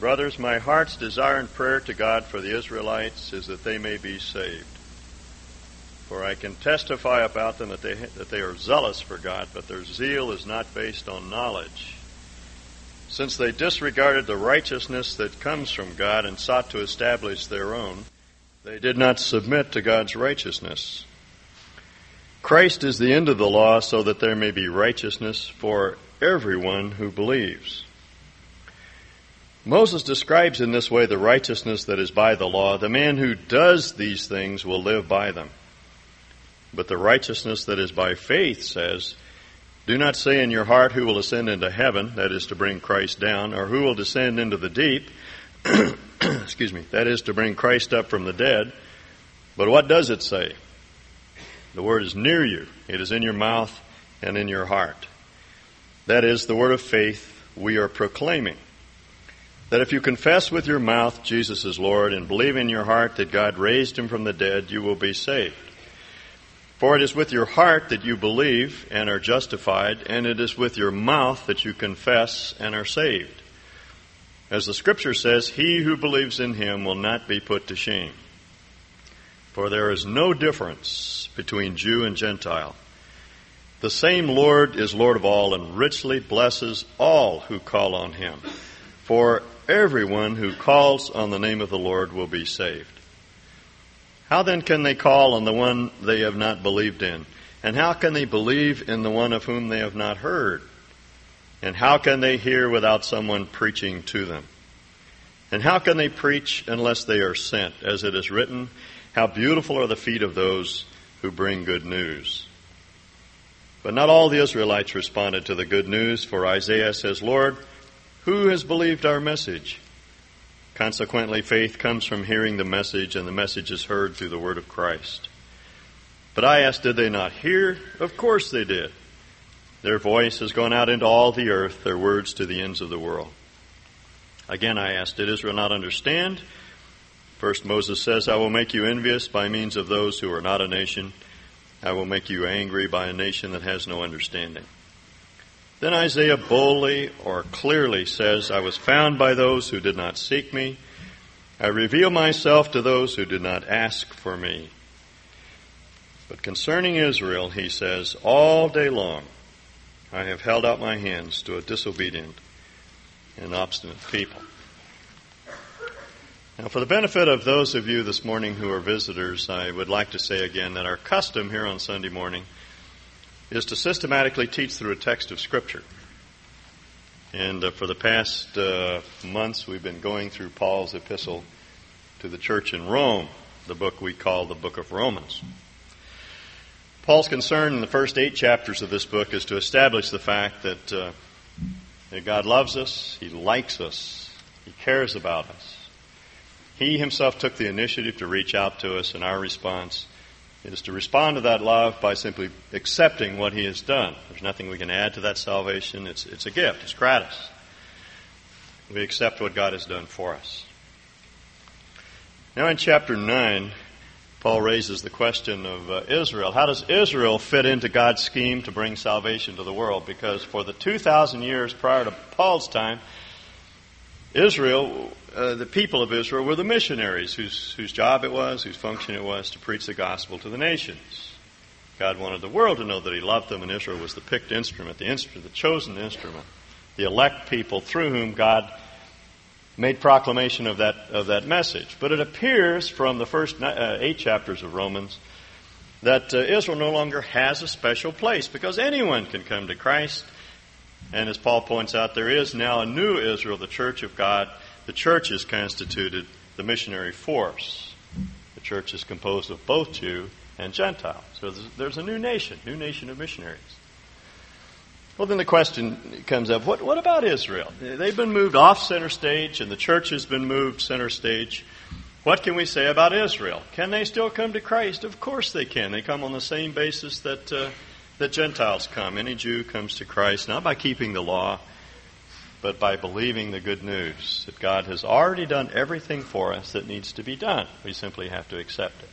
Brothers, my heart's desire and prayer to God for the Israelites is that they may be saved. For I can testify about them that they, that they are zealous for God, but their zeal is not based on knowledge. Since they disregarded the righteousness that comes from God and sought to establish their own, they did not submit to God's righteousness. Christ is the end of the law so that there may be righteousness for everyone who believes. Moses describes in this way the righteousness that is by the law. The man who does these things will live by them. But the righteousness that is by faith says, Do not say in your heart who will ascend into heaven, that is to bring Christ down, or who will descend into the deep, excuse me, that is to bring Christ up from the dead. But what does it say? The word is near you. It is in your mouth and in your heart. That is the word of faith we are proclaiming. That if you confess with your mouth Jesus is Lord and believe in your heart that God raised him from the dead, you will be saved. For it is with your heart that you believe and are justified, and it is with your mouth that you confess and are saved. As the scripture says, he who believes in him will not be put to shame. For there is no difference between Jew and Gentile. The same Lord is Lord of all and richly blesses all who call on him. For everyone who calls on the name of the Lord will be saved. How then can they call on the one they have not believed in? And how can they believe in the one of whom they have not heard? And how can they hear without someone preaching to them? And how can they preach unless they are sent? As it is written, How beautiful are the feet of those who bring good news. But not all the Israelites responded to the good news, for Isaiah says, Lord, who has believed our message? Consequently, faith comes from hearing the message, and the message is heard through the word of Christ. But I ask, did they not hear? Of course they did. Their voice has gone out into all the earth, their words to the ends of the world. Again, I ask, did Israel not understand? First, Moses says, I will make you envious by means of those who are not a nation. I will make you angry by a nation that has no understanding. Then Isaiah boldly or clearly says, I was found by those who did not seek me. I reveal myself to those who did not ask for me. But concerning Israel, he says, all day long I have held out my hands to a disobedient and obstinate people. Now, for the benefit of those of you this morning who are visitors, I would like to say again that our custom here on Sunday morning is to systematically teach through a text of Scripture. And uh, for the past uh, months, we've been going through Paul's epistle to the church in Rome, the book we call the book of Romans. Paul's concern in the first eight chapters of this book is to establish the fact that, uh, that God loves us, He likes us, He cares about us. He Himself took the initiative to reach out to us, and our response is to respond to that love by simply accepting what He has done. There's nothing we can add to that salvation. It's, it's a gift. It's gratis. We accept what God has done for us. Now in chapter 9, Paul raises the question of uh, Israel. How does Israel fit into God's scheme to bring salvation to the world? Because for the 2,000 years prior to Paul's time, Israel uh, the people of Israel were the missionaries whose, whose job it was, whose function it was to preach the gospel to the nations. God wanted the world to know that He loved them, and Israel was the picked instrument, the instrument, the chosen instrument, the elect people through whom God made proclamation of that of that message. But it appears from the first uh, eight chapters of Romans that uh, Israel no longer has a special place because anyone can come to Christ. And as Paul points out, there is now a new Israel, the church of God, the church is constituted the missionary force. The church is composed of both Jew and Gentile. So there's a new nation, new nation of missionaries. Well, then the question comes up what, what about Israel? They've been moved off center stage, and the church has been moved center stage. What can we say about Israel? Can they still come to Christ? Of course they can. They come on the same basis that, uh, that Gentiles come. Any Jew comes to Christ, not by keeping the law, but by believing the good news that God has already done everything for us that needs to be done. We simply have to accept it.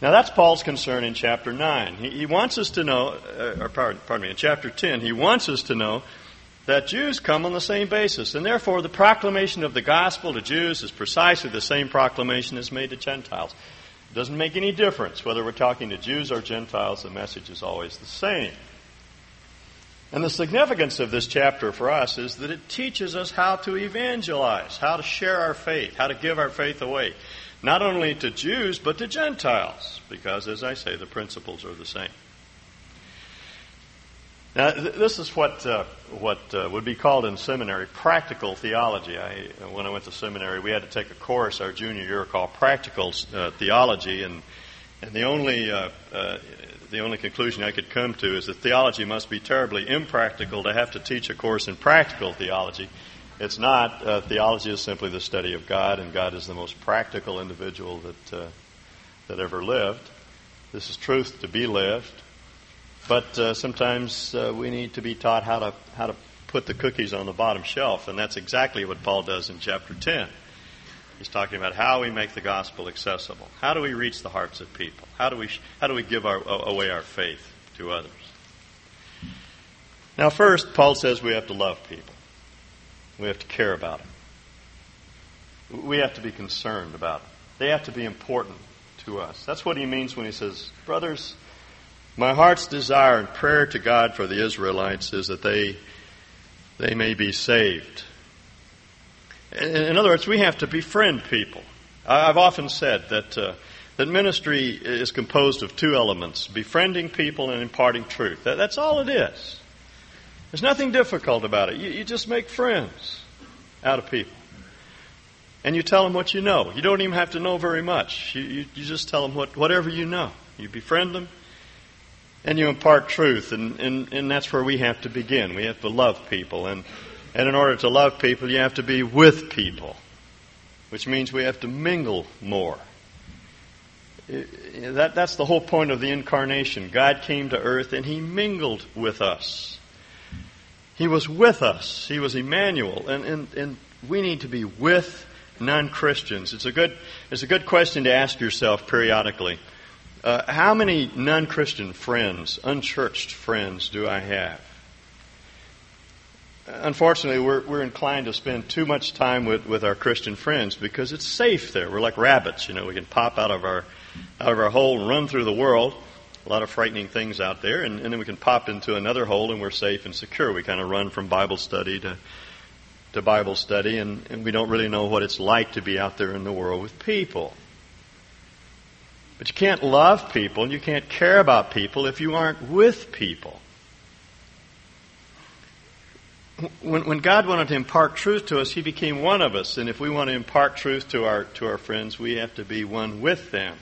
Now that's Paul's concern in chapter 9. He, he wants us to know, uh, or pardon, pardon, me, in chapter 10, he wants us to know that Jews come on the same basis, and therefore the proclamation of the gospel to Jews is precisely the same proclamation as made to Gentiles. It doesn't make any difference whether we're talking to Jews or Gentiles, the message is always the same. And the significance of this chapter for us is that it teaches us how to evangelize, how to share our faith, how to give our faith away, not only to Jews, but to Gentiles, because, as I say, the principles are the same. Now, th- this is what uh, what uh, would be called in seminary practical theology. I, when I went to seminary, we had to take a course our junior year called practical uh, theology, and and the only uh, uh, the only conclusion I could come to is that theology must be terribly impractical to have to teach a course in practical theology. It's not. Uh, theology is simply the study of God, and God is the most practical individual that that ever lived. This is truth to be lived. But uh, sometimes uh, we need to be taught how to how to put the cookies on the bottom shelf, and that's exactly what Paul does in chapter 10. He's talking about how we make the gospel accessible. How do we reach the hearts of people? How do we how do we give our, away our faith to others? Now, first, Paul says we have to love people. We have to care about them. We have to be concerned about them. They have to be important to us. That's what he means when he says, brothers my heart's desire and prayer to God for the Israelites is that they, they may be saved. In other words, we have to befriend people. I've often said that, uh, that ministry is composed of two elements befriending people and imparting truth. That, that's all it is. There's nothing difficult about it. You, you just make friends out of people. And you tell them what you know. You don't even have to know very much. You, you, you just tell them what, whatever you know. You befriend them and you impart truth, and, and, and that's where we have to begin. We have to love people, and, and in order to love people, you have to be with people, which means we have to mingle more. That, that's the whole point of the incarnation. God came to earth and He mingled with us. He was with us. He was Emmanuel. And, and, and we need to be with non Christians. It's a good, it's a good question to ask yourself periodically. Uh, how many non Christian friends, unchurched friends, do I have? Unfortunately, we're, we're inclined to spend too much time with, with our Christian friends because it's safe there. We're like rabbits, you know, we can pop out of our, out of our hole and run through the world. A lot of frightening things out there, and, and then we can pop into another hole and we're safe and secure. We kind of run from Bible study to, to Bible study, and, and we don't really know what it's like to be out there in the world with people. But you can't love people and you can't care about people if you aren't with people. When, when God wanted to impart truth to us, He became one of us. And if we want to impart truth to our, to our friends, we have to be one with them.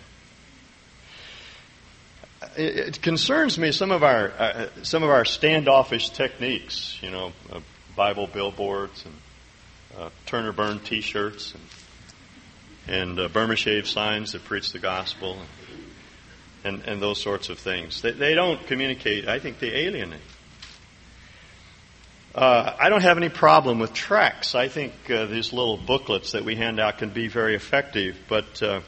It, it concerns me some of our, uh, some of our standoffish techniques, you know, uh, Bible billboards and uh, Turn or Burn t shirts and and uh, Burma shave signs that preach the gospel and, and, and those sorts of things. They, they, don't communicate, I think they alienate. Uh, I don't have any problem with tracts. I think uh, these little booklets that we hand out can be very effective, but uh,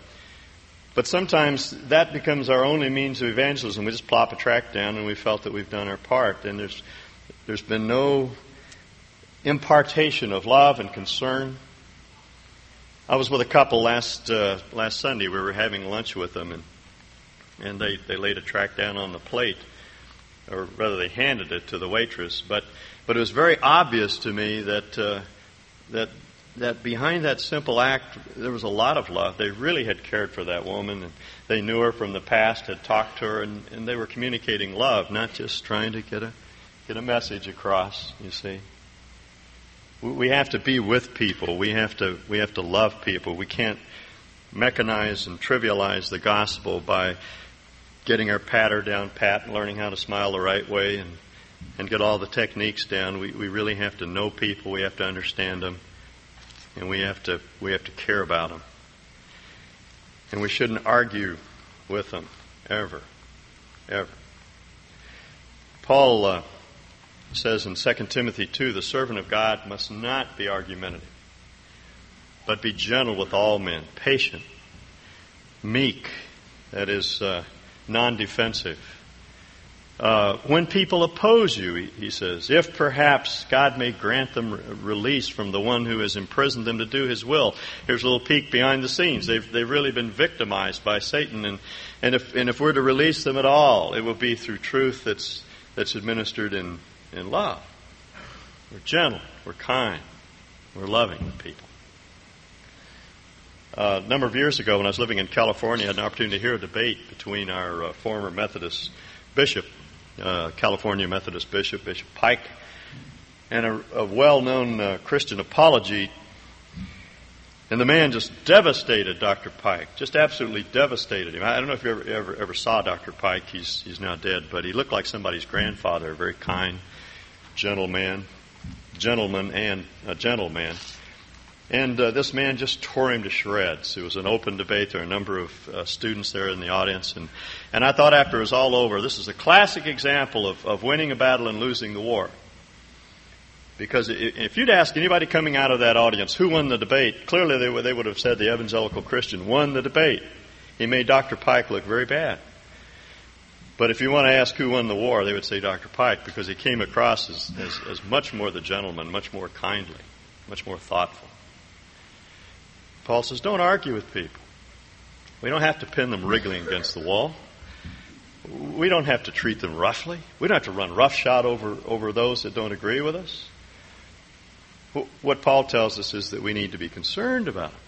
but sometimes that becomes our only means of evangelism. We just plop a tract down and we felt that we've done our part, and there's there's been no impartation of love and concern I was with a couple last uh, last Sunday. We were having lunch with them, and and they they laid a tract down on the plate, or rather, they handed it to the waitress. But but it was very obvious to me that uh, that that behind that simple act there was a lot of love. They really had cared for that woman, and they knew her from the past, had talked to her, and, and they were communicating love, not just trying to get a get a message across. You see. We have to be with people. We have to, we have to love people. We can't mechanize and trivialize the gospel by getting our patter down pat and learning how to smile the right way and, and get all the techniques down. We, we really have to know people. We have to understand them. And we have to, we have to care about them. And we shouldn't argue with them ever. Ever. Paul, uh, says in 2 Timothy 2 the servant of God must not be argumentative, but be gentle with all men, patient, meek, that is, uh, non defensive, Uh, when people oppose you, he, says, if perhaps God may grant them release from the one who has imprisoned them to do his will. Here's a little peek behind the scenes. They've, they've really been victimized by Satan. And, and, if, and if we're to release them at all, it will be through truth that's, that's administered in, in love. We're gentle. We're kind. We're loving with people. Uh, a number of years ago, when I was living in California, I had an opportunity to hear a debate between our uh, former Methodist bishop, uh, California Methodist bishop, Bishop Pike, and a, a well-known uh, Christian apologist. And the man just devastated Dr. Pike, just absolutely devastated him. I don't know if you ever ever, ever saw Dr. Pike. He's he's now dead, but he looked like somebody's grandfather, a very kind, gentle man, gentleman, and a gentleman. And uh, this man just tore him to shreds. It was an open debate. There were a number of uh, students there in the audience. And, and I thought after it was all over, this is a classic example of, of winning a battle and losing the war. Because if you'd ask anybody coming out of that audience who won the debate, clearly they would, they would have said the evangelical Christian won the debate. He made Dr. Pike look very bad. But if you want to ask who won the war, they would say Dr. Pike because he came across as, as, as much more the gentleman, much more kindly, much more thoughtful. Paul says, don't argue with people. We don't have to pin them wriggling against the wall. We don't have to treat them roughly. We don't have to run roughshod over, over those that don't agree with us. What Paul tells us is that we need to be concerned about them.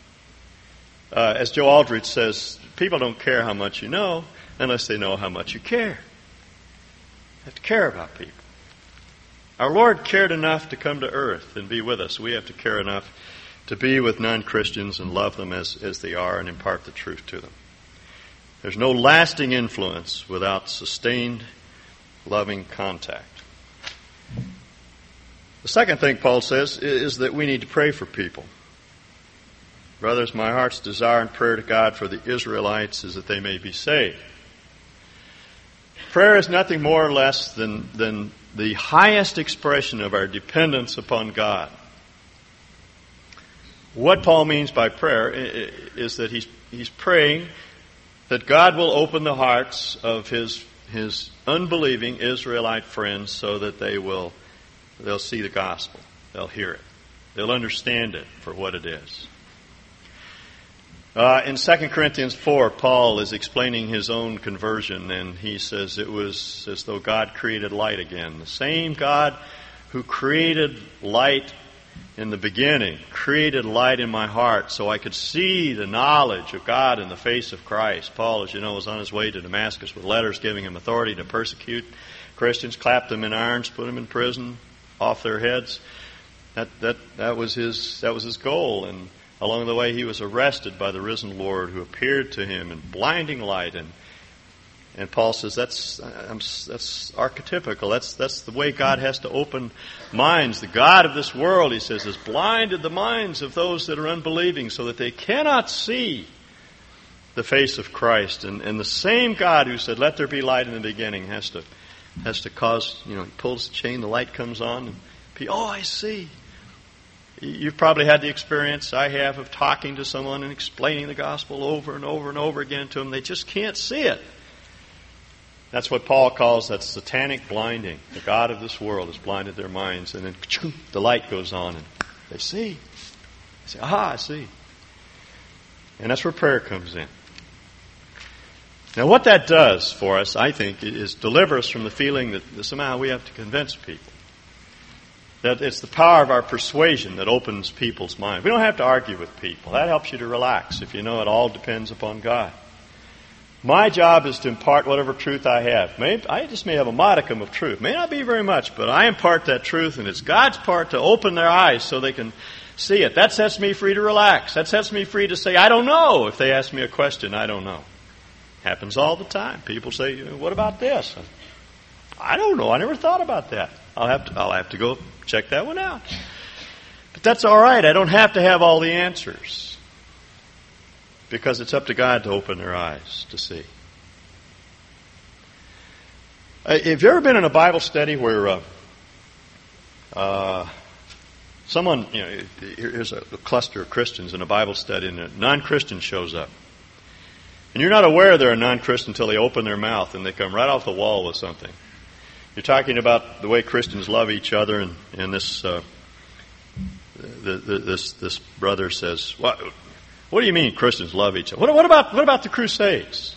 Uh, as Joe Aldrich says, people don't care how much you know unless they know how much you care. You have to care about people. Our Lord cared enough to come to earth and be with us. We have to care enough to be with non Christians and love them as, as they are and impart the truth to them. There's no lasting influence without sustained, loving contact. The second thing Paul says is that we need to pray for people. Brothers, my heart's desire and prayer to God for the Israelites is that they may be saved. Prayer is nothing more or less than, than the highest expression of our dependence upon God. What Paul means by prayer is that he's, he's praying that God will open the hearts of his, his unbelieving Israelite friends so that they will they'll see the gospel. They'll hear it. They'll understand it for what it is. Uh, in 2 Corinthians 4, Paul is explaining his own conversion, and he says it was as though God created light again. The same God who created light in the beginning created light in my heart so I could see the knowledge of God in the face of Christ. Paul, as you know, was on his way to Damascus with letters giving him authority to persecute Christians, clapped them in irons, put them in prison, off their heads. That, that, that, was his, that was his goal. And along the way, he was arrested by the risen Lord who appeared to him in blinding light and and Paul says that's that's archetypical. That's that's the way God has to open minds. The God of this world, he says, has blinded the minds of those that are unbelieving, so that they cannot see the face of Christ. And and the same God who said, "Let there be light" in the beginning, has to has to cause you know he pulls the chain, the light comes on, and oh, I see. You've probably had the experience I have of talking to someone and explaining the gospel over and over and over again to them. They just can't see it. That's what Paul calls that satanic blinding. The God of this world has blinded their minds, and then the light goes on, and they see. They say, "Aha, I see." And that's where prayer comes in. Now, what that does for us, I think, is deliver us from the feeling that somehow we have to convince people. That it's the power of our persuasion that opens people's minds. We don't have to argue with people. That helps you to relax if you know it all depends upon God. My job is to impart whatever truth I have. May, I just may have a modicum of truth. May not be very much, but I impart that truth, and it's God's part to open their eyes so they can see it. That sets me free to relax. That sets me free to say, I don't know. If they ask me a question, I don't know. Happens all the time. People say, What about this? I don't know. I never thought about that. I'll have to, I'll have to go check that one out. But that's all right. I don't have to have all the answers because it's up to God to open their eyes to see. Uh, have you ever been in a Bible study where uh, uh, someone, you know, here's a, cluster of Christians in a Bible study, and a non Christian shows up? And you're not aware they're a non Christian until they open their mouth and they come right off the wall with something. You're talking about the way Christians love each other, and, and this, uh, the, the, this, this brother says, what, what do you mean Christians love each other? What, what, about, what about the Crusades?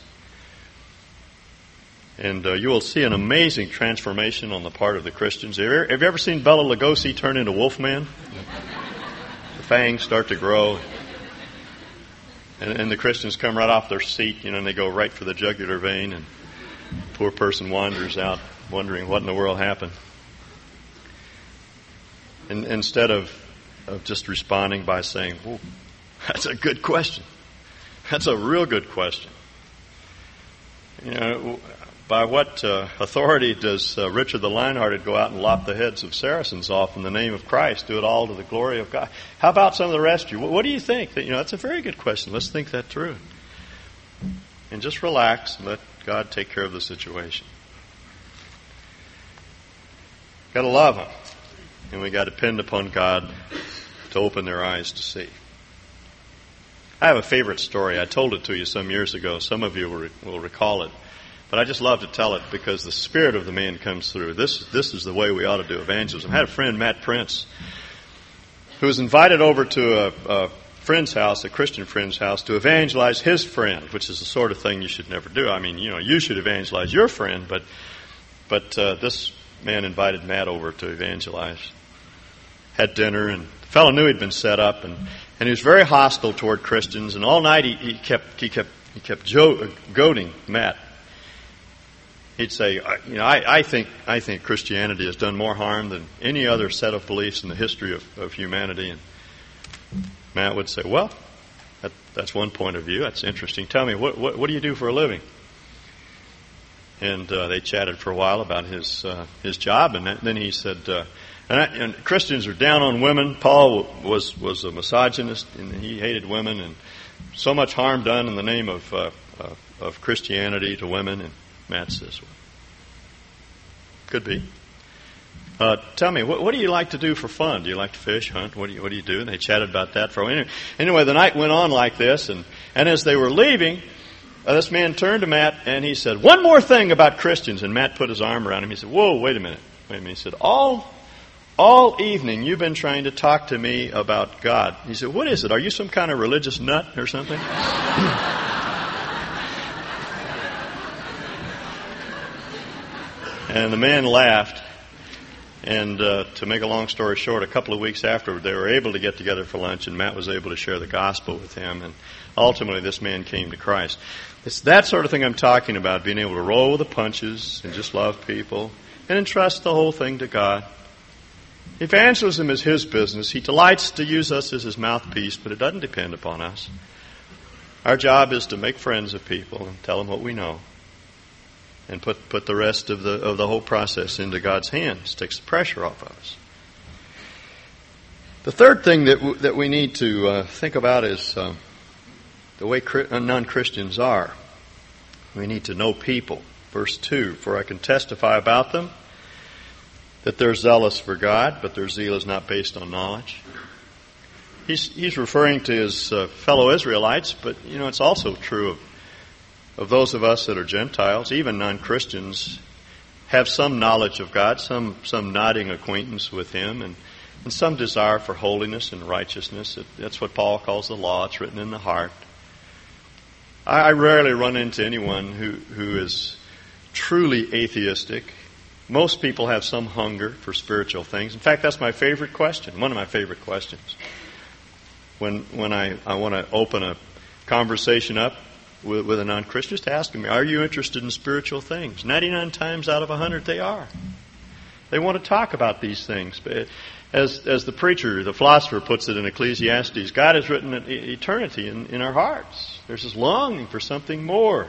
And uh, you will see an amazing transformation on the part of the Christians. Have you ever, have you ever seen Bela Lugosi turn into Wolfman? the fangs start to grow. And, and, the Christians come right off their seat, you know, and they go right for the jugular vein, and the poor person wanders out wondering what in the world happened. And instead of, of just responding by saying, that's a good question. That's a real good question. You know, by what uh, authority does uh, Richard the Lionhearted go out and lop the heads of Saracens off in the name of Christ? Do it all to the glory of God. How about some of the rest of you? What, do you think? You know, that's a very good question. Let's think that through. And just relax and let God take care of the situation. Got to love them. And we got to depend upon God to open their eyes to see. I have a favorite story. I told it to you some years ago. Some of you will, will recall it. But I just love to tell it because the spirit of the man comes through. This, this is the way we ought to do evangelism. I had a friend, Matt Prince, who was invited over to a, a friend's house, a Christian friend's house, to evangelize his friend, which is the sort of thing you should never do. I mean, you know, you should evangelize your friend, but, but uh, this man invited Matt over to evangelize. Had dinner, and the fellow knew he'd been set up, and, and he was very hostile toward Christians. And all night he, he kept he kept he kept jo- goading Matt. He'd say, you know, I, I think I think Christianity has done more harm than any other set of beliefs in the history of, of humanity. And Matt would say, well, that, that's one point of view. That's interesting. Tell me, what, what, what do you do for a living? and uh, they chatted for a while about his uh, his job, and then he said, uh, and, I, and, Christians are down on women. Paul was was a misogynist, and he hated women, and so much harm done in the name of uh, of Christianity to women. And Matt says, well, could be. Uh, tell me, what, what, do you like to do for fun? Do you like to fish, hunt? What do you, what do you do? And they chatted about that for a while. Anyway, the night went on like this, and, and as they were leaving, uh, this man turned to Matt and he said, One more thing about Christians. And Matt put his arm around him. He said, Whoa, wait a minute. Wait a minute. He said, All, all evening you've been trying to talk to me about God. He said, What is it? Are you some kind of religious nut or something? and the man laughed. And uh, to make a long story short, a couple of weeks afterward, they were able to get together for lunch, and Matt was able to share the gospel with him. And ultimately, this man came to Christ. It's that sort of thing I'm talking about, being able to roll with the punches and just love people and entrust the whole thing to God. Evangelism is His business. He delights to use us as His mouthpiece, but it doesn't depend upon us. Our job is to make friends of people and tell them what we know and put, put the rest of the, of the whole process into God's hands, takes the pressure off of us. The third thing that, w- that we need to uh, think about is uh, the way uh, non Christians are. We need to know people. Verse 2 For I can testify about them that they're zealous for God, but their zeal is not based on knowledge. He's, he's referring to his uh, fellow Israelites, but you know it's also true of, of those of us that are Gentiles, even non Christians, have some knowledge of God, some some nodding acquaintance with Him, and, and some desire for holiness and righteousness. It, that's what Paul calls the law. It's written in the heart. I, I rarely run into anyone who, who is truly atheistic. Most people have some hunger for spiritual things. In fact, that's my favorite question, one of my favorite questions. When, when I, I want to open a conversation up with, with a non Christian, just ask me, Are you interested in spiritual things? 99 times out of 100, they are. They want to talk about these things. As, as the preacher, the philosopher puts it in Ecclesiastes, God has written eternity in, in our hearts. There's this longing for something more.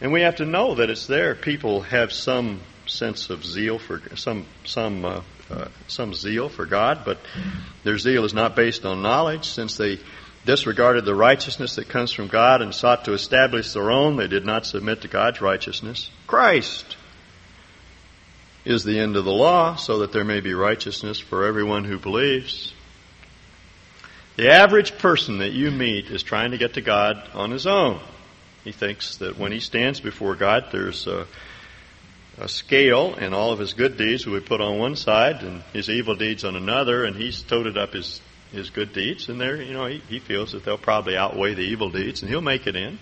And we have to know that it's there. People have some sense of zeal for some some uh, uh, some zeal for God, but their zeal is not based on knowledge. Since they disregarded the righteousness that comes from God and sought to establish their own, they did not submit to God's righteousness. Christ is the end of the law, so that there may be righteousness for everyone who believes. The average person that you meet is trying to get to God on his own. He thinks that when he stands before God, there's a, a scale, and all of his good deeds will be put on one side, and his evil deeds on another, and he's toted up his his good deeds, and there, you know, he, he feels that they'll probably outweigh the evil deeds, and he'll make it in.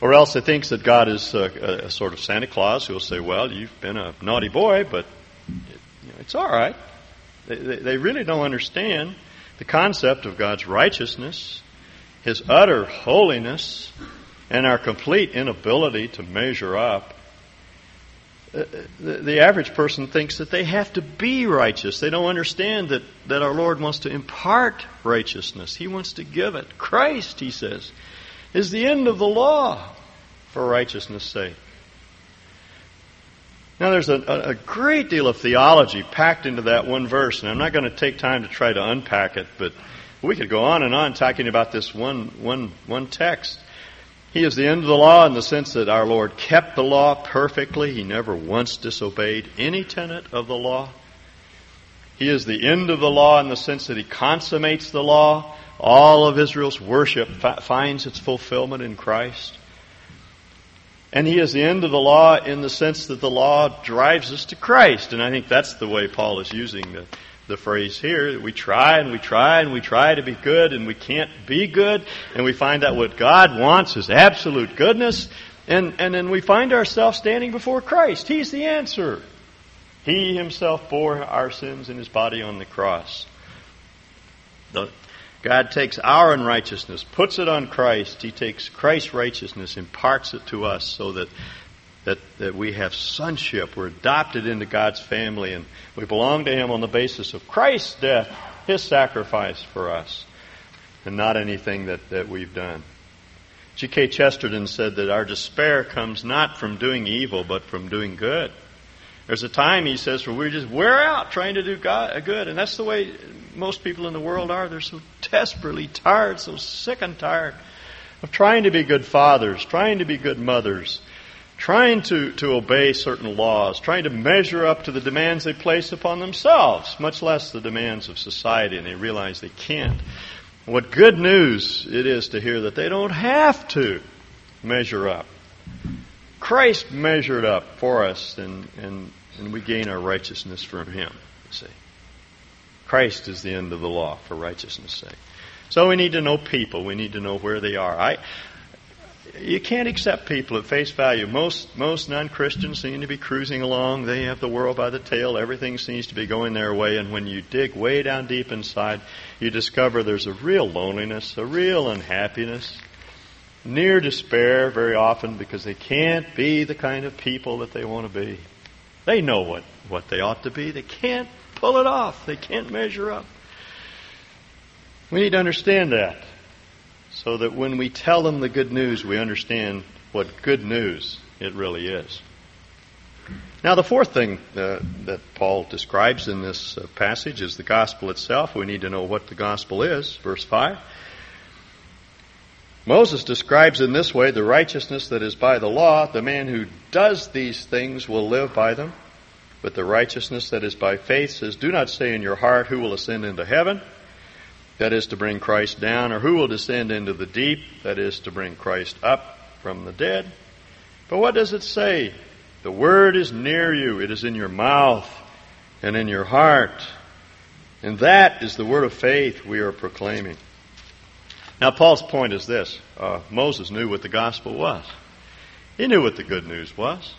Or else he thinks that God is a, a sort of Santa Claus who'll say, "Well, you've been a naughty boy, but it, you know, it's all right." They, they, they really don't understand the concept of God's righteousness, His utter holiness, and our complete inability to measure up uh, the, the average person thinks that they have to be righteous. They don't understand that, that our Lord wants to impart righteousness. He wants to give it. Christ, he says, is the end of the law for righteousness' sake. Now, there's a, a great deal of theology packed into that one verse, and I'm not going to take time to try to unpack it, but we could go on and on talking about this one, one, one text. He is the end of the law in the sense that our Lord kept the law perfectly. He never once disobeyed any tenet of the law. He is the end of the law in the sense that He consummates the law. All of Israel's worship finds its fulfillment in Christ. And He is the end of the law in the sense that the law drives us to Christ. And I think that's the way Paul is using the, the phrase here we try and we try and we try to be good and we can't be good and we find that what God wants is absolute goodness and, and then we find ourselves standing before Christ. He's the answer. He himself bore our sins in his body on the cross. The, God takes our unrighteousness, puts it on Christ. He takes Christ's righteousness, imparts it to us so that that, that we have sonship. We're adopted into God's family and we belong to Him on the basis of Christ's death, His sacrifice for us, and not anything that, that we've done. G.K. Chesterton said that our despair comes not from doing evil, but from doing good. There's a time, he says, where we just wear out trying to do God, uh, good, and that's the way most people in the world are. They're so desperately tired, so sick and tired of trying to be good fathers, trying to be good mothers, trying to, to obey certain laws, trying to measure up to the demands they place upon themselves, much less the demands of society, and they realize they can't. What good news it is to hear that they don't have to measure up. Christ measured up for us, and, and, and we gain our righteousness from Him. See, Christ is the end of the law for righteousness' sake. So we need to know people. We need to know where they are. I, you can't accept people at face value. Most most non-Christians seem to be cruising along. They have the world by the tail. Everything seems to be going their way. And when you dig way down deep inside, you discover there's a real loneliness, a real unhappiness, near despair very often because they can't be the kind of people that they want to be. They know what, what they ought to be. They can't pull it off. They can't measure up. We need to understand that so that when we tell them the good news, we understand what good news it really is. Now, the fourth thing uh, that Paul describes in this uh, passage is the gospel itself. We need to know what the gospel is. Verse 5. Moses describes in this way the righteousness that is by the law. The man who does these things will live by them. But the righteousness that is by faith says, Do not say in your heart, Who will ascend into heaven? That is to bring Christ down, or who will descend into the deep, that is to bring Christ up from the dead. But what does it say? The word is near you, it is in your mouth and in your heart. And that is the word of faith we are proclaiming. Now, Paul's point is this uh, Moses knew what the gospel was, he knew what the good news was.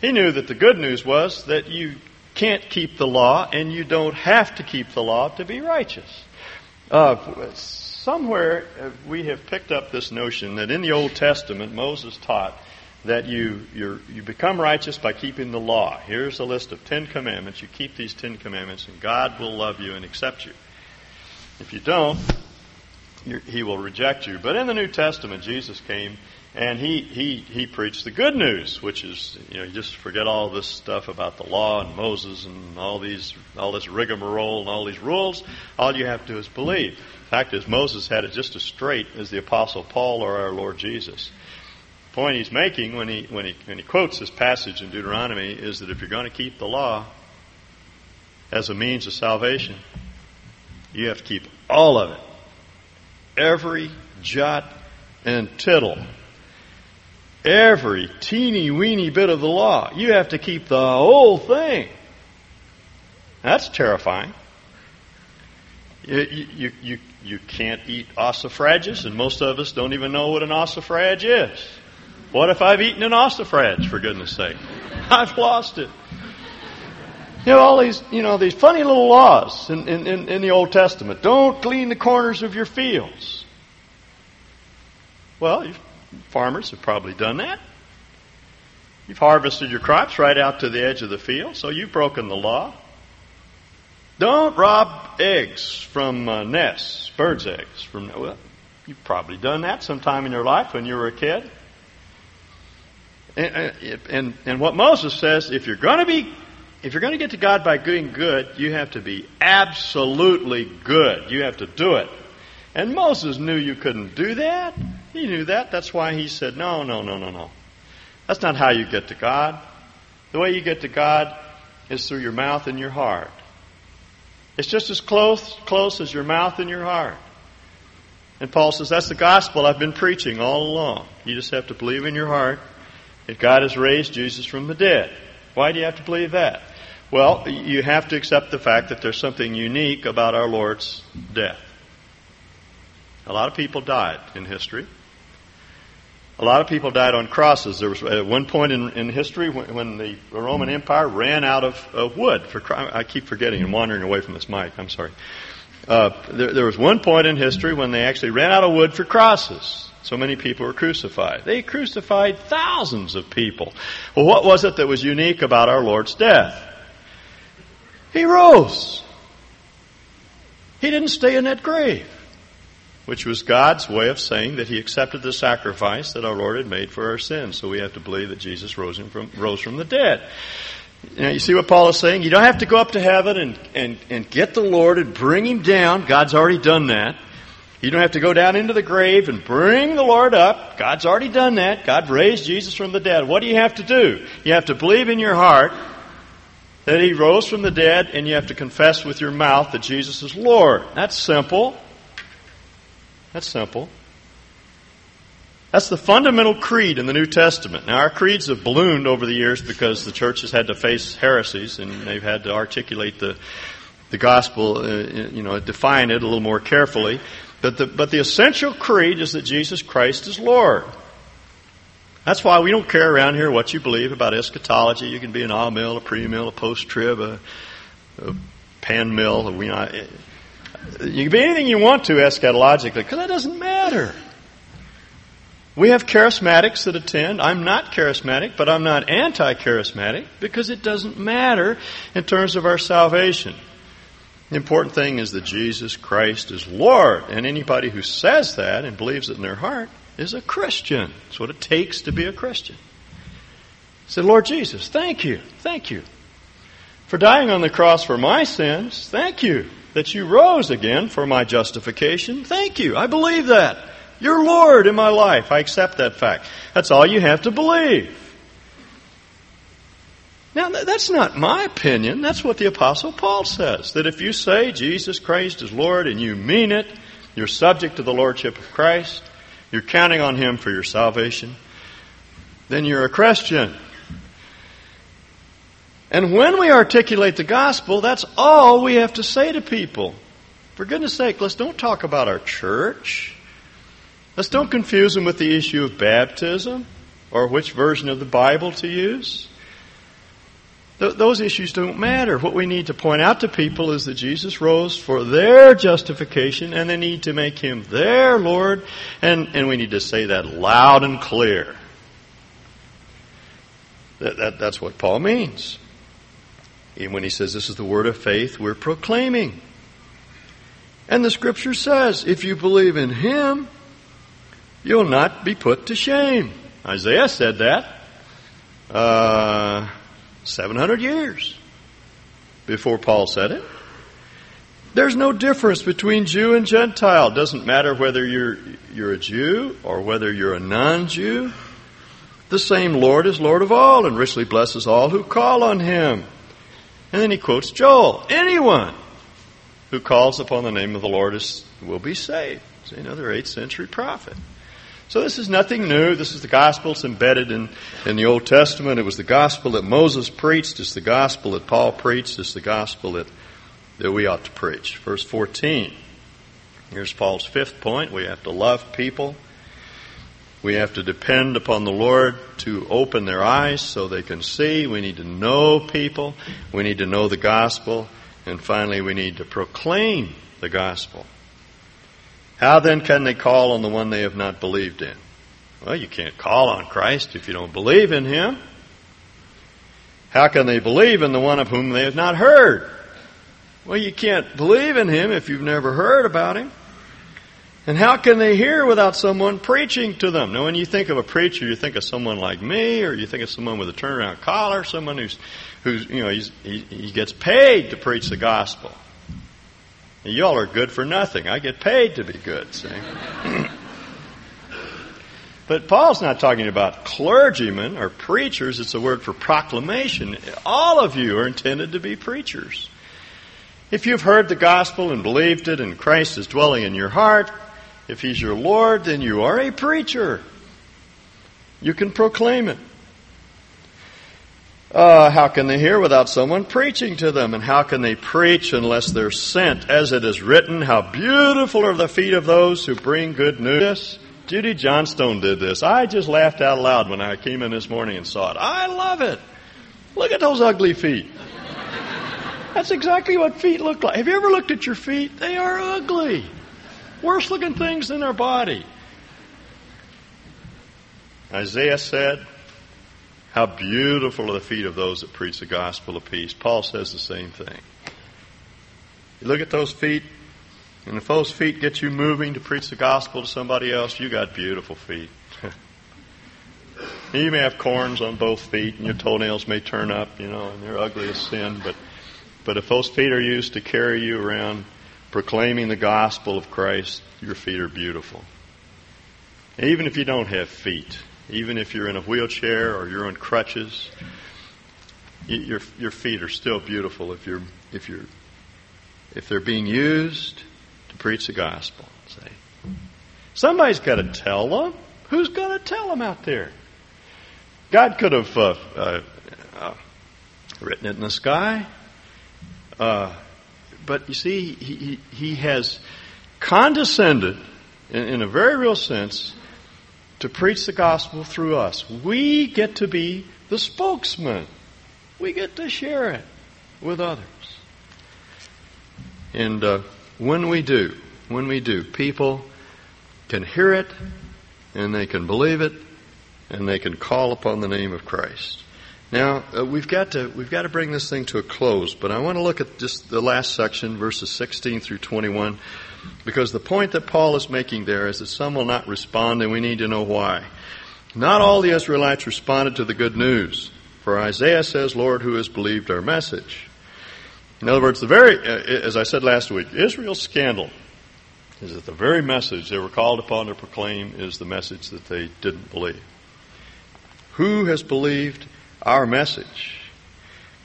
He knew that the good news was that you can't keep the law and you don't have to keep the law to be righteous. Uh, somewhere we have picked up this notion that in the Old Testament, Moses taught that you you become righteous by keeping the law. Here's a list of Ten Commandments. You keep these Ten Commandments, and God will love you and accept you. If you don't, He will reject you. But in the New Testament, Jesus came and he, he, he preached the good news, which is, you know, you just forget all this stuff about the law and Moses and all these, all this rigmarole and all these rules. All you have to do is believe. The fact is, Moses had it just as straight as the Apostle Paul or our Lord Jesus. The point he's making when he, when he, when he quotes this passage in Deuteronomy is that if you're going to keep the law as a means of salvation, you have to keep all of it. Every jot and tittle every teeny weeny bit of the law. You have to keep the whole thing. That's terrifying. You, you, you, you can't eat ossifrages, and most of us don't even know what an ossifrage is. What if I've eaten an ossifrage, for goodness sake? I've lost it. You know, all these, you know, these funny little laws in, in, in the Old Testament. Don't clean the corners of your fields. Well, farmers have probably done that. You've harvested your crops right out to the edge of the field, so you've broken the law. Don't rob eggs from uh, nests, birds' eggs. From well, you've probably done that sometime in your life when you were a kid. And, and, and what Moses says, if you're going to be, if you're going to get to God by doing good, you have to be absolutely good. You have to do it. And Moses knew you couldn't do that. He knew that. That's why he said, no, no, no, no, no. That's not how you get to God. The way you get to God is through your mouth and your heart. It's just as close, close as your mouth and your heart. And Paul says, that's the gospel I've been preaching all along. You just have to believe in your heart that God has raised Jesus from the dead. Why do you have to believe that? Well, you have to accept the fact that there's something unique about our Lord's death. A lot of people died in history. A lot of people died on crosses. There was at one point in, in history when, when, the Roman Empire ran out of, wood. For I keep forgetting and wandering away from this mic. I'm sorry. Uh, there, there was one point in history when they actually ran out of wood for crosses. So many people were crucified. They crucified thousands of people. Well, what was it that was unique about our Lord's death? He rose. He didn't stay in that grave which was God's way of saying that He accepted the sacrifice that our Lord had made for our sins. So we have to believe that Jesus rose from, rose from the dead. Now, you see what Paul is saying? You don't have to go up to heaven and, and, and get the Lord and bring Him down. God's already done that. You don't have to go down into the grave and bring the Lord up. God's already done that. God raised Jesus from the dead. What do you have to do? You have to believe in your heart that He rose from the dead, and you have to confess with your mouth that Jesus is Lord. That's simple. That's simple. That's the fundamental creed in the New Testament. Now, our creeds have ballooned over the years because the church has had to face heresies and they've had to articulate the, the gospel, uh, you know, define it a little more carefully. But the, but the essential creed is that Jesus Christ is Lord. That's why we don't care around here what you believe about eschatology. You can be an amill, a premill, a post-trib, a, a pan mill. We, you can be anything you want to eschatologically, because that doesn't matter. We have charismatics that attend. I'm not charismatic, but I'm not anti charismatic because it doesn't matter in terms of our salvation. The important thing is that Jesus Christ is Lord, and anybody who says that and believes it in their heart is a Christian. That's what it takes to be a Christian. Say, Lord Jesus, thank you, thank you for dying on the cross for my sins. Thank you that you rose again for my justification. Thank you. I believe that. You're Lord in my life. I accept that fact. That's all you have to believe. Now, that's not my opinion. That's what the Apostle Paul says. That if you say Jesus Christ is Lord and you mean it, you're subject to the Lordship of Christ, you're counting on Him for your salvation, then you're a Christian. And when we articulate the gospel, that's all we have to say to people. For goodness sake, let's don't talk about our church. Let's don't confuse them with the issue of baptism or which version of the Bible to use. Th- those issues don't matter. What we need to point out to people is that Jesus rose for their justification and they need to make him their Lord. And, and we need to say that loud and clear. That, that, that's what Paul means. And when he says this is the word of faith, we're proclaiming. And the scripture says, if you believe in him, you'll not be put to shame. Isaiah said that uh, 700 years before Paul said it. There's no difference between Jew and Gentile. It doesn't matter whether you're, you're a Jew or whether you're a non-Jew. The same Lord is Lord of all and richly blesses all who call on him. And then he quotes Joel. Anyone who calls upon the name of the Lord is, will be saved. It's another 8th century prophet. So this is nothing new. This is the gospel. It's embedded in, in the Old Testament. It was the gospel that Moses preached. It's the gospel that Paul preached. It's the gospel that, that we ought to preach. Verse 14. Here's Paul's fifth point. We have to love people. We have to depend upon the Lord to open their eyes so they can see. We need to know people. We need to know the gospel. And finally, we need to proclaim the gospel. How then can they call on the one they have not believed in? Well, you can't call on Christ if you don't believe in Him. How can they believe in the one of whom they have not heard? Well, you can't believe in Him if you've never heard about Him. And how can they hear without someone preaching to them? Now, when you think of a preacher, you think of someone like me, or you think of someone with a turnaround collar, someone who's, who's you know, he, he gets paid to preach the gospel. Y'all are good for nothing. I get paid to be good, see? but Paul's not talking about clergymen or preachers. It's a word for proclamation. All of you are intended to be preachers. If you've heard the gospel and believed it and Christ is dwelling in your heart, if He's your Lord, then you are a preacher. You can proclaim it. Uh, how can they hear without someone preaching to them? And how can they preach unless they're sent? As it is written, how beautiful are the feet of those who bring good news. Judy Johnstone did this. I just laughed out loud when I came in this morning and saw it. I love it. Look at those ugly feet. That's exactly what feet look like. Have you ever looked at your feet? They are ugly. Worse looking things than their body. Isaiah said, how beautiful are the feet of those that preach the gospel of peace. Paul says the same thing. You look at those feet, and if those feet get you moving to preach the gospel to somebody else, you got beautiful feet. you may have corns on both feet, and your toenails may turn up, you know, and they're ugly as sin, but, but if those feet are used to carry you around proclaiming the gospel of Christ, your feet are beautiful. Even if you don't have feet, even if you're in a wheelchair or you're on crutches, your your feet are still beautiful if you're if you're if they're being used to preach the gospel. Say, somebody's got to tell them. Who's going to tell them out there? God could have uh, uh, uh, written it in the sky, uh, but you see, he, he, he has condescended in, in a very real sense to preach the gospel through us. We get to be the spokesman. We get to share it with others. And uh, when we do, when we do, people can hear it and they can believe it and they can call upon the name of Christ. Now uh, we've got to we've got to bring this thing to a close, but I want to look at just the last section, verses 16 through 21. Because the point that Paul is making there is that some will not respond, and we need to know why. Not all the Israelites responded to the good news. For Isaiah says, Lord, who has believed our message? In other words, the very, uh, as I said last week, Israel's scandal is that the very message they were called upon to proclaim is the message that they didn't believe. Who has believed our message?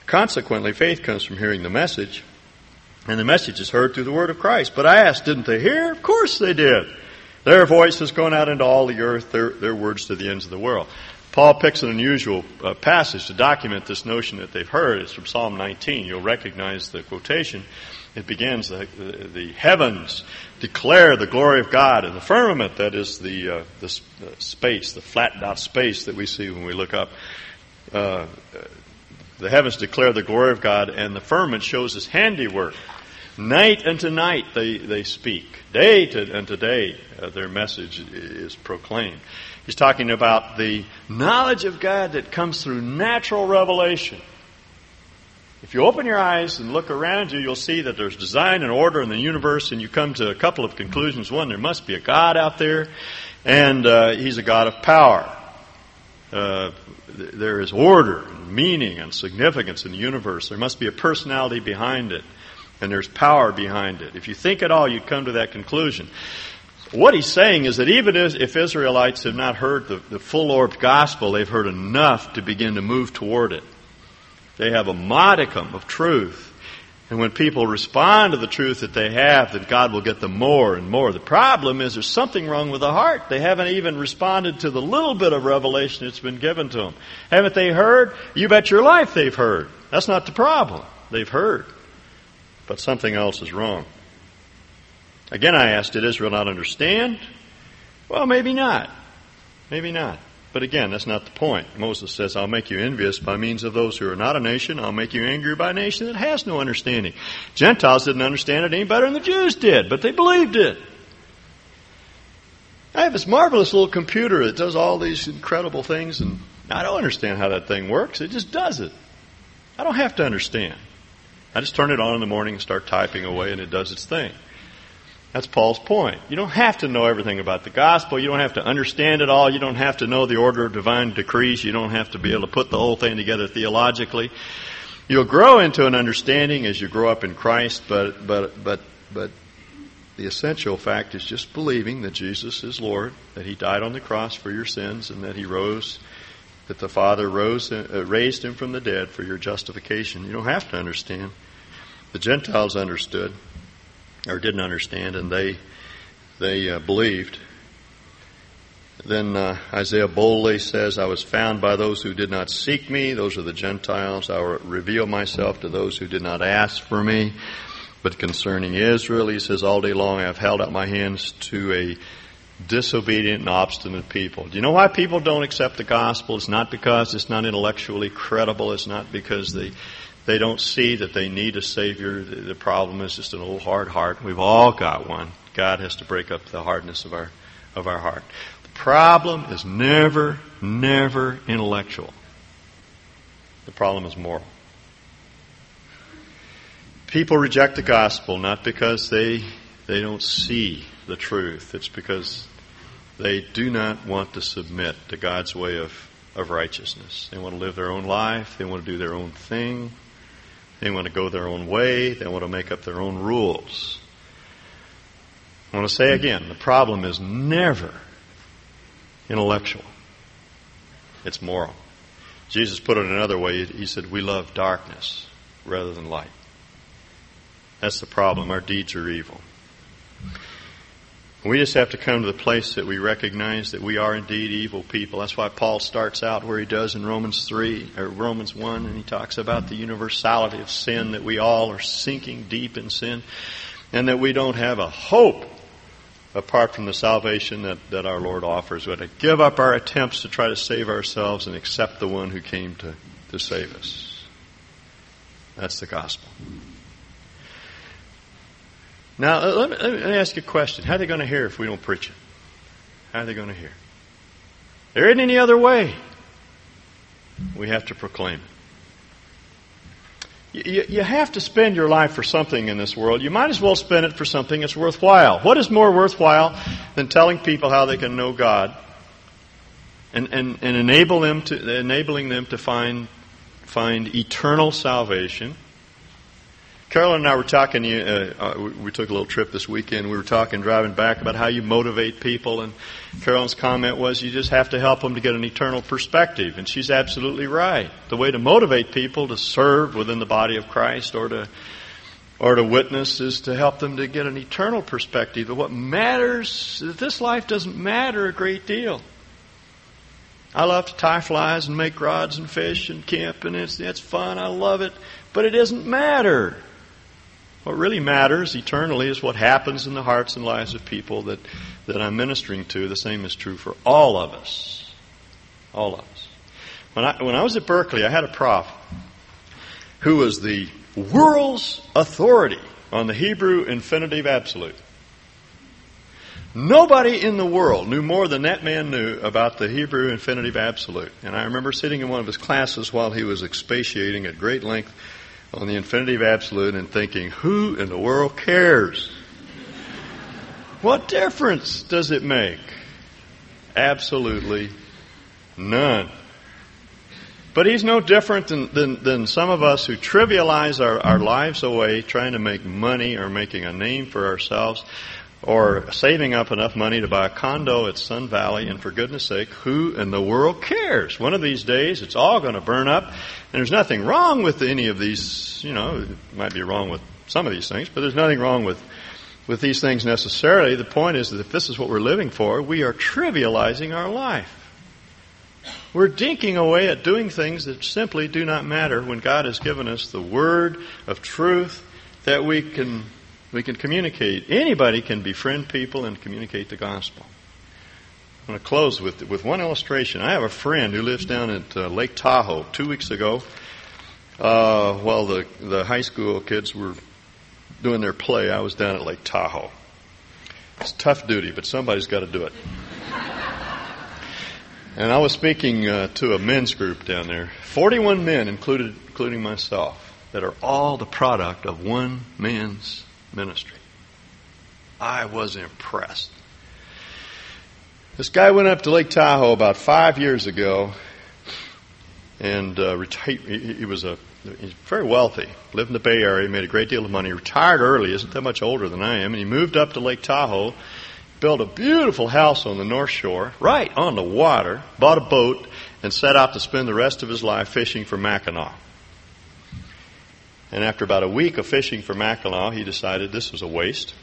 Consequently, faith comes from hearing the message, and the message is heard through the word of Christ. But I asked, didn't they hear? Of course they did. Their voice has gone out into all the earth, their, their words to the ends of the world. Paul picks an unusual uh, passage to document this notion that they've heard. It's from Psalm 19. You'll recognize the quotation. It begins, the, the, the heavens declare the glory of God, and the firmament, that is the, uh, the space, the flattened out space that we see when we look up, uh, the heavens declare the glory of God, and the firmament shows his handiwork. Night unto night they, they speak. Day to, unto day uh, their message is proclaimed. He's talking about the knowledge of God that comes through natural revelation. If you open your eyes and look around you, you'll see that there's design and order in the universe, and you come to a couple of conclusions. One, there must be a God out there, and uh, He's a God of power. Uh, there is order and meaning and significance in the universe. There must be a personality behind it and there's power behind it. If you think at all, you'd come to that conclusion. What he's saying is that even if Israelites have not heard the, the full orbed gospel, they've heard enough to begin to move toward it. They have a modicum of truth. And when people respond to the truth that they have, then God will get them more and more. The problem is there's something wrong with the heart. They haven't even responded to the little bit of revelation that's been given to them. Haven't they heard? You bet your life they've heard. That's not the problem. They've heard. But something else is wrong. Again, I asked, did Israel not understand? Well, maybe not. Maybe not. But again, that's not the point. Moses says, I'll make you envious by means of those who are not a nation. I'll make you angry by a nation that has no understanding. Gentiles didn't understand it any better than the Jews did, but they believed it. I have this marvelous little computer that does all these incredible things, and I don't understand how that thing works. It just does it. I don't have to understand. I just turn it on in the morning and start typing away, and it does its thing. That's Paul's point. You don't have to know everything about the gospel. You don't have to understand it all. You don't have to know the order of divine decrees. You don't have to be able to put the whole thing together theologically. You'll grow into an understanding as you grow up in Christ, but, but, but, but the essential fact is just believing that Jesus is Lord, that He died on the cross for your sins, and that He rose, that the Father rose, uh, raised Him from the dead for your justification. You don't have to understand. The Gentiles understood or didn't understand, and they they uh, believed. Then uh, Isaiah boldly says, "I was found by those who did not seek me; those are the Gentiles. I will reveal myself to those who did not ask for me." But concerning Israel, he says, "All day long I have held out my hands to a disobedient and obstinate people." Do you know why people don't accept the gospel? It's not because it's not intellectually credible. It's not because they they don't see that they need a Savior. The problem is just an old hard heart. We've all got one. God has to break up the hardness of our, of our heart. The problem is never, never intellectual. The problem is moral. People reject the gospel not because they, they don't see the truth. It's because they do not want to submit to God's way of, of righteousness. They want to live their own life. They want to do their own thing. They want to go their own way. They want to make up their own rules. I want to say again, the problem is never intellectual. It's moral. Jesus put it another way. He said, we love darkness rather than light. That's the problem. Our deeds are evil. We just have to come to the place that we recognize that we are indeed evil people. That's why Paul starts out where he does in Romans 3 or Romans 1 and he talks about the universality of sin that we all are sinking deep in sin and that we don't have a hope apart from the salvation that, that our Lord offers. We have to give up our attempts to try to save ourselves and accept the one who came to, to save us. That's the gospel. Now, uh, let me, let me ask you a question. How are they going to hear if we don't preach it? How are they going to hear? There isn't any other way. We have to proclaim it. You, you have to spend your life for something in this world. You might as well spend it for something that's worthwhile. What is more worthwhile than telling people how they can know God and, and, and enable them to, enabling them to find, find eternal salvation? Carolyn and I were talking. Uh, uh, we took a little trip this weekend. We were talking driving back about how you motivate people, and Carolyn's comment was, "You just have to help them to get an eternal perspective." And she's absolutely right. The way to motivate people to serve within the body of Christ or to or to witness is to help them to get an eternal perspective. But what matters that this life doesn't matter a great deal. I love to tie flies and make rods and fish and camp, and it's it's fun. I love it, but it doesn't matter. What really matters eternally is what happens in the hearts and lives of people that, that I'm ministering to. The same is true for all of us. All of us. When I, when I was at Berkeley, I had a prof who was the world's authority on the Hebrew infinitive absolute. Nobody in the world knew more than that man knew about the Hebrew infinitive absolute. And I remember sitting in one of his classes while he was expatiating at great length on the infinitive absolute and thinking, who in the world cares? What difference does it make? Absolutely none. But he's no different than, than, than, some of us who trivialize our, our lives away trying to make money or making a name for ourselves or saving up enough money to buy a condo at Sun Valley, and for goodness sake, who in the world cares? One of these days, it's all going to burn up, and there's nothing wrong with any of these, you know, it might be wrong with some of these things, but there's nothing wrong with, with these things necessarily. The point is that if this is what we're living for, we are trivializing our life. We're dinking away at doing things that simply do not matter when God has given us the word of truth that we can we can communicate. Anybody can befriend people and communicate the gospel. I'm going to close with with one illustration. I have a friend who lives down at uh, Lake Tahoe. Two weeks ago, uh, while the the high school kids were doing their play, I was down at Lake Tahoe. It's tough duty, but somebody's got to do it. And I was speaking uh, to a men's group down there, 41 men, included, including myself, that are all the product of one man's ministry. I was impressed. This guy went up to Lake Tahoe about five years ago, and uh, reti- he, he was a he's very wealthy, lived in the Bay Area, made a great deal of money, retired early, isn't that much older than I am, and he moved up to Lake Tahoe built a beautiful house on the North Shore, right on the water, bought a boat, and set out to spend the rest of his life fishing for Mackinaw. And after about a week of fishing for Mackinaw, he decided this was a waste.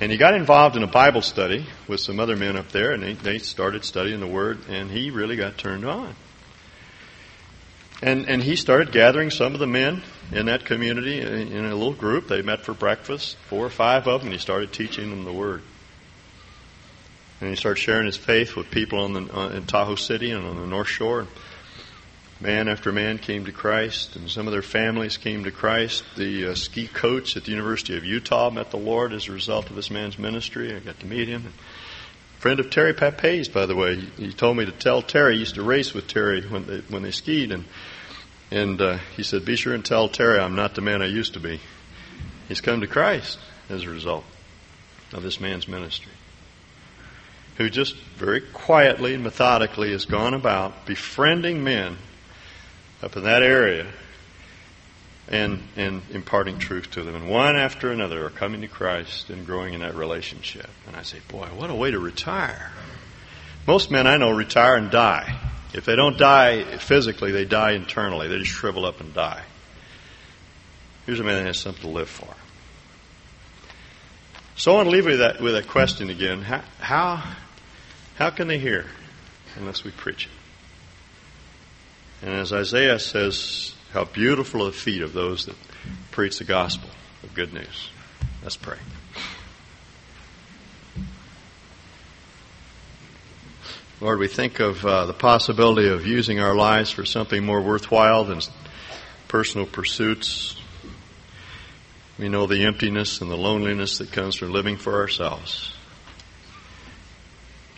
And he got involved in a Bible study with some other men up there, and they, they started studying the Word, and he really got turned on. And, and he started gathering some of the men in that community in a little group. They met for breakfast, four or five of them, and he started teaching them the Word. And he started sharing his faith with people on the, uh, in Tahoe City and on the North Shore. Man after man came to Christ, and some of their families came to Christ. The uh, ski coach at the University of Utah met the Lord as a result of this man's ministry. I got to meet him. Friend of Terry Papays, by the way. He, told me to tell Terry. He used to race with Terry when they when they skied, and and uh, he said, "Be sure and tell Terry I'm not the man I used to be." He's come to Christ as a result of this man's ministry who just very quietly and methodically has gone about befriending men up in that area and, and imparting truth to them. And one after another are coming to Christ and growing in that relationship. And I say, boy, what a way to retire. Most men I know retire and die. If they don't die physically, they die internally. They just shrivel up and die. Here's a man that has something to live for. So I want to leave you with that, with that question again. How, how, how can they hear unless we preach it? And as Isaiah says, how beautiful are the feet of those that preach the gospel of good news. Let's pray. Lord, we think of uh, the possibility of using our lives for something more worthwhile than personal pursuits. We know the emptiness and the loneliness that comes from living for ourselves.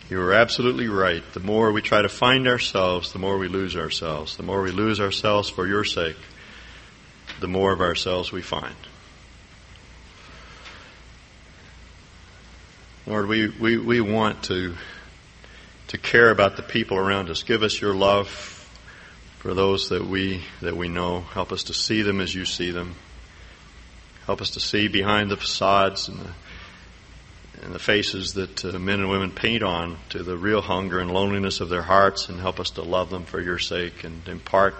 You are absolutely right. The more we try to find ourselves, the more we lose ourselves. The more we lose ourselves for your sake, the more of ourselves we find. Lord, we, we, we want to, to care about the people around us. Give us your love for those that we, that we know. Help us to see them as you see them. Help us to see behind the facades and the and the faces that uh, men and women paint on to the real hunger and loneliness of their hearts and help us to love them for your sake and impart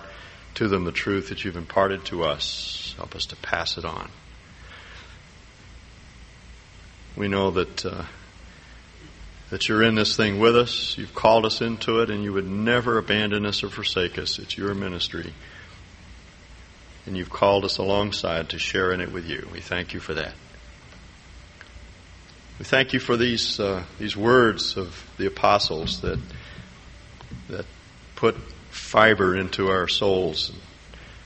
to them the truth that you've imparted to us. Help us to pass it on. We know that uh, that you're in this thing with us. You've called us into it, and you would never abandon us or forsake us. It's your ministry, and you've called us alongside to share in it with you. We thank you for that. We thank you for these uh, these words of the apostles that that put fiber into our souls, and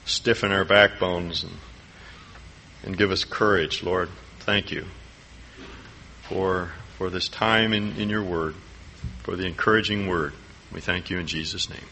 stiffen our backbones, and and give us courage, Lord. Thank you for for this time in, in your word, for the encouraging word. We thank you in Jesus' name.